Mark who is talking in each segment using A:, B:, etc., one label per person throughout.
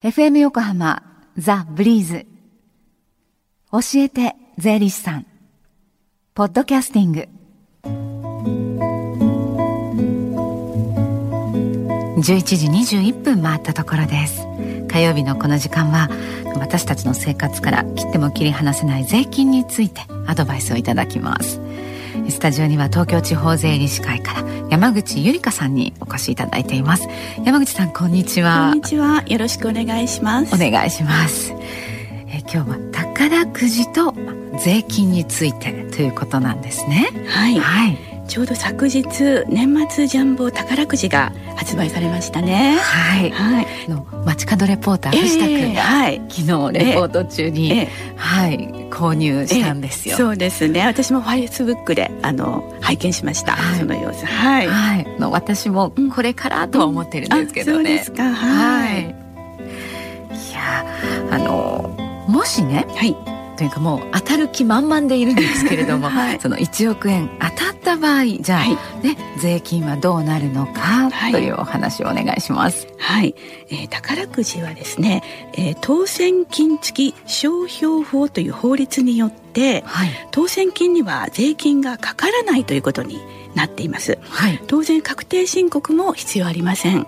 A: FM 横浜ザ・ブリーズ。教えて税理士さん。ポッドキャスティング。11時21分回ったところです。火曜日のこの時間は私たちの生活から切っても切り離せない税金についてアドバイスをいただきます。スタジオには東京地方税理士会から山口ゆりかさんにお越しいただいています。山口さんこんにちは。
B: こんにちは。よろしくお願いします。
A: お願いします。え今日は宝くじと税金についてということなんですね。
B: はい、はい。ちょうど昨日年末ジャンボ宝くじが発売されましたね。
A: はい、はい、の街角レポーター藤田君が、はい、昨日レポート中に、えー、はい購入したんですよ、
B: そうですね。私もファイスブックであの拝見しました、はい、その様子。はい、
A: はい、の私もこれからとは思ってるんですけどね、
B: うん、そうですか。はい、い
A: やあのもしね、
B: はい
A: というかもう当たる気満々でいるんですけれども、はい、その1億円当たった場合じゃあ、はい、ね、税金はどうなるのかというお話をお願いします。
B: はい、えー、宝くじはですね、えー、当選金付き商標法という法律によって、はい、当選金には税金がかからないということになっています。はい、当然確定申告も必要ありません。
A: はい。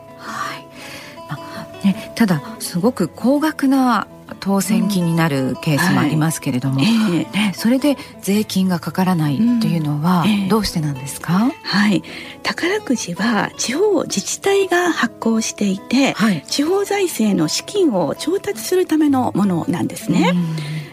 A: まあね、ただすごく高額な当選金になるケースもありますけれども、うんはい、ね、それで税金がかからないというのはどうしてなんですか、うんえー、
B: はい。宝くじは地方自治体が発行していて、はい、地方財政の資金を調達するためのものなんですね。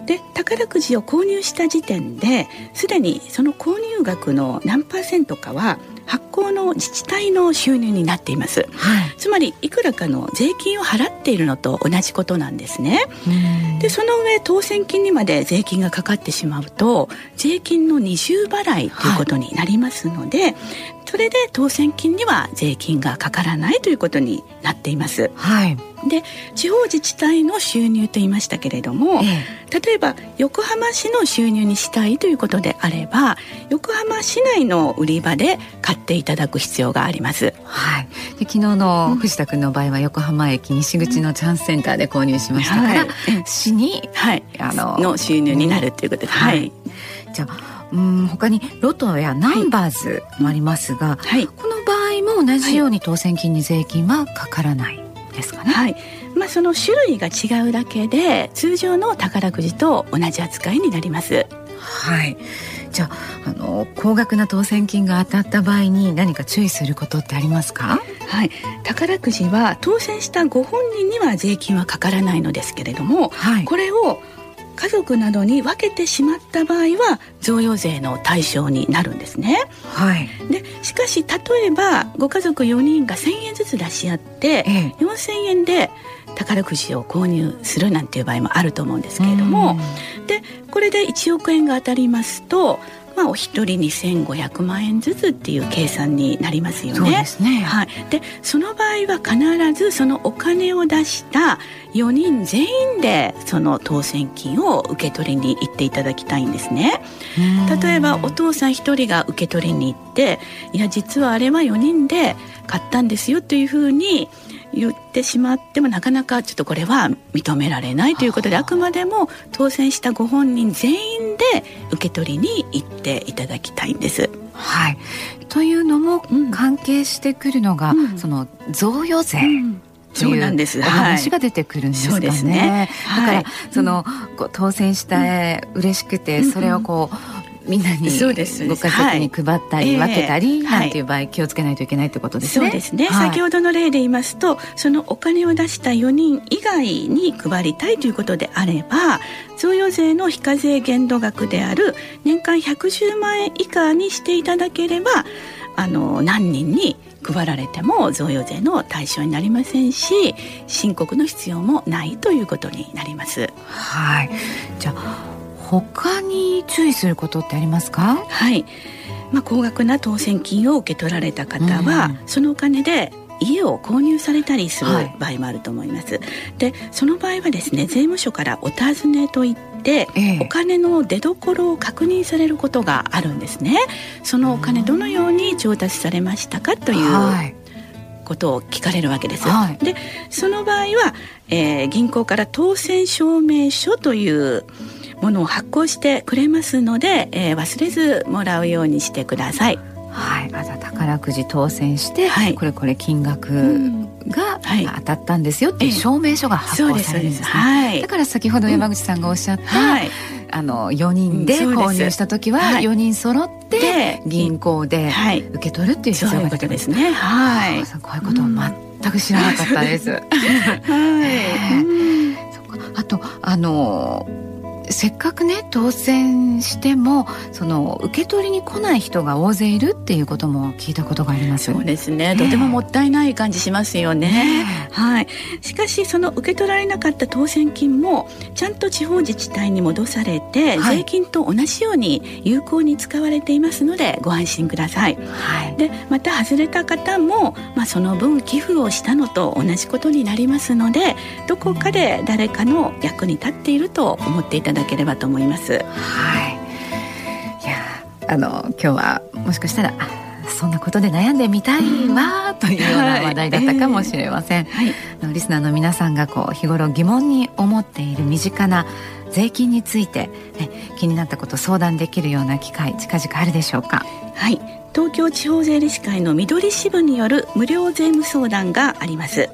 B: で宝くじを購入した時点ですでにその購入額の何パーセントかは発行の自治体の収入になっています、はい、つまりいくらかの税金を払っているのと同じことなんですね。でその上当選金にまで税金がかかってしまうと税金の二重払いということになりますので、はい、それで当選金には税金がかからないということになっています。
A: はい。
B: で地方自治体の収入と言いましたけれども、ええ、例えば横浜市の収入にしたいということであれば横浜市内の売り場で買っていただく必要があります。
A: はい、で昨日の藤田君の場合は横浜駅西口のチャンスセンターで購入しましたから、はい、市に、
B: はい、あのの収入になるということで。す。はい、
A: じゃあうん他にロトやナンバーズもありますが、はい、この場合も同じように当選金に税金はかからないですかね？
B: はい。まあ、その種類が違うだけで通常の宝くじと同じ扱いになります。
A: はい。じゃああの高額な当選金が当たった場合に何か注意することってありますか？
B: はい。宝くじは当選したご本人には税金はかからないのですけれども、はい、これを家族などに分けてしまった場合は贈与税の対象になるんですね。
A: はい、
B: でしかし例えばご家族4人が1,000円ずつ出し合って、ええ、4,000円で宝くじを購入するなんていう場合もあると思うんですけれどもでこれで1億円が当たりますとまあ、お一人に1500万円ずつっていう計算になりますよね。
A: そうですね
B: はい、でその場合は必ずそのお金を出した4人全員でその当選金を受け取りに行っていただきたいんですね。例えばお父さん1人が受け取りに行っていや実はあれは4人で買ったんですよというふうに言ってしまってもなかなかちょっとこれは認められないということであくまでも当選したご本人全員で受け取りに行っていただきたいんです。
A: はい、というのも関係してくるのが、うん、その贈与税。うん。
B: そうなんです。
A: 話が出てくるんですかね。はい、ねだから、はい、その、うん、当選して嬉しくて、それをこうみんなにご家族に配ったり分けたりなんていう場合気をつけないといけないってことですね。
B: そうですね、はい、先ほどの例で言いますとそのお金を出した4人以外に配りたいということであれば贈与税の非課税限度額である年間110万円以下にしていただければあの何人に配られても贈与税の対象になりませんし申告の必要もないということになります。
A: はい。じゃあ他に注意することってありますか？
B: はい。まあ、高額な当選金を受け取られた方は、うん、そのお金で家を購入されたりする場合もあると思います。はい、でその場合はですね税務署からお尋ねといって、ええ、お金の出所を確認されることがあるんですね。そのお金どのように調達されましたかという、はい。ことを聞かれるわけです、はい、でその場合は、えー、銀行から当選証明書というものを発行してくれますので、えー、忘れずもらうようにしてください。
A: はい、あじゃ宝くじ当選して、はい、これこれ金額が、当たったんですよっていう証明書が発行されるんですね、はい、だから先ほど山口さんがおっしゃった、はい、あの4人で購入した時は4人揃って銀行で受け取るっていう必要が出て
B: ですね。はい。
A: こういうことを全く知らなかったです、はい、あとあのせっかくね当選してもその受け取りに来ない人が大勢いるっていうことも聞いたことがあります。
B: そうですね、とてももったいない感じしますよね、ね、はい。しかしその受け取られなかった当選金もちゃんと地方自治体に戻されて、はい、税金と同じように有効に使われていますのでご安心ください、はい、でまた外れた方も、まあ、その分寄付をしたのと同じことになりますのでどこかで誰かの役に立っていると思っていただければと思います。
A: はい。いやあの今日はもしかしたらそんなことで悩んでみたいわというような話題だったかもしれません、はい。えーはい、リスナーの皆さんがこう日頃疑問に思っている身近な税金について、ね、気になったこと相談できるような機会近々あるでしょうか？
B: はい東京地方税理士会の緑支部による無料税務相談があります。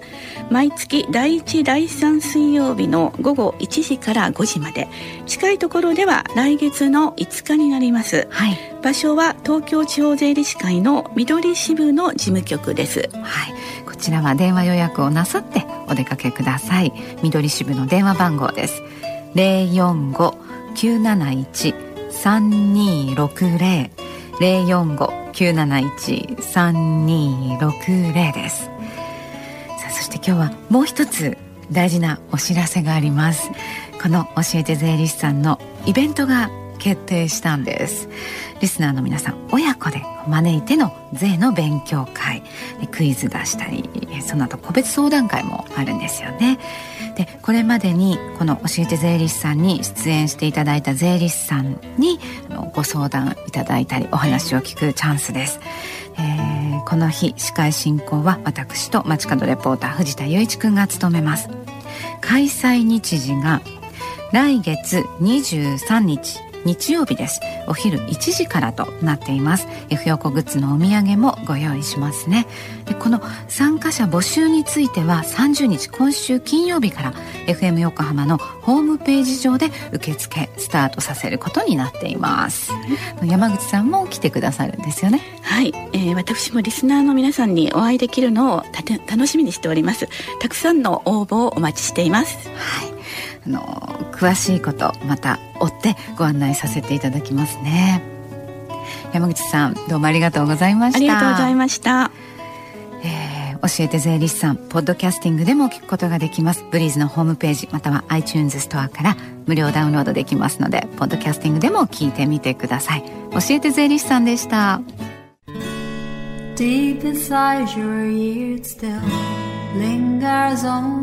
B: 毎月第1第3水曜日の午後1時から5時まで。近いところでは来月の5日になります、はい、場所は東京地方税理士会の緑支部の事務局です。
A: はい。こちらは電話予約をなさってお出かけください。緑支部の電話番号です。045-971-3260 045-971-3260です。さあそして今日はもう一つ大事なお知らせがあります。この教えて税理士さんのイベントが決定したんです。リスナーの皆さん親子で招いての税の勉強会。クイズ出したりその後個別相談会もあるんですよね。でこれまでにこの教えて税理士さんに出演していただいた税理士さんにご相談いただいたりお話を聞くチャンスです、えー、この日司会進行は私と街角レポーター藤田雄一くんが務めます。開催日時が来月23日。日曜日です。お昼1時からとなっています。F 横グッズのお土産もご用意しますね。でこの参加者募集については30日今週金曜日から FM 横浜のホームページ上で受付スタートさせることになっています。山口さんも来てくださるんですよね。
B: はい、えー、私もリスナーの皆さんにお会いできるのを楽しみにしております。たくさんの応募をお待ちしています。
A: はいあの詳しいことまた追ってご案内させていただきますね。山口さんどうもありがとうございました。あ
B: りがとうございました、
A: えー、教えて税理士さんポッドキャスティングでも聞くことができます。ブリーズのホームページまたは iTunes ストアから無料ダウンロードできますのでポッドキャスティングでも聞いてみてください。教えて税理士さんでした。Deep inside your ears still lingers on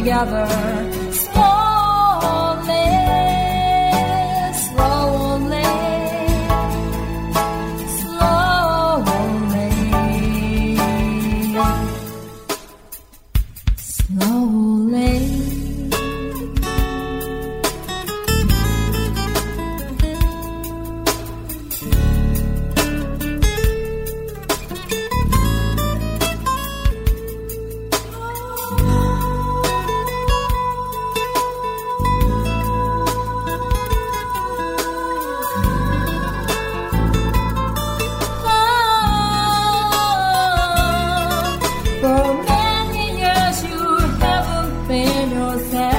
A: Together now.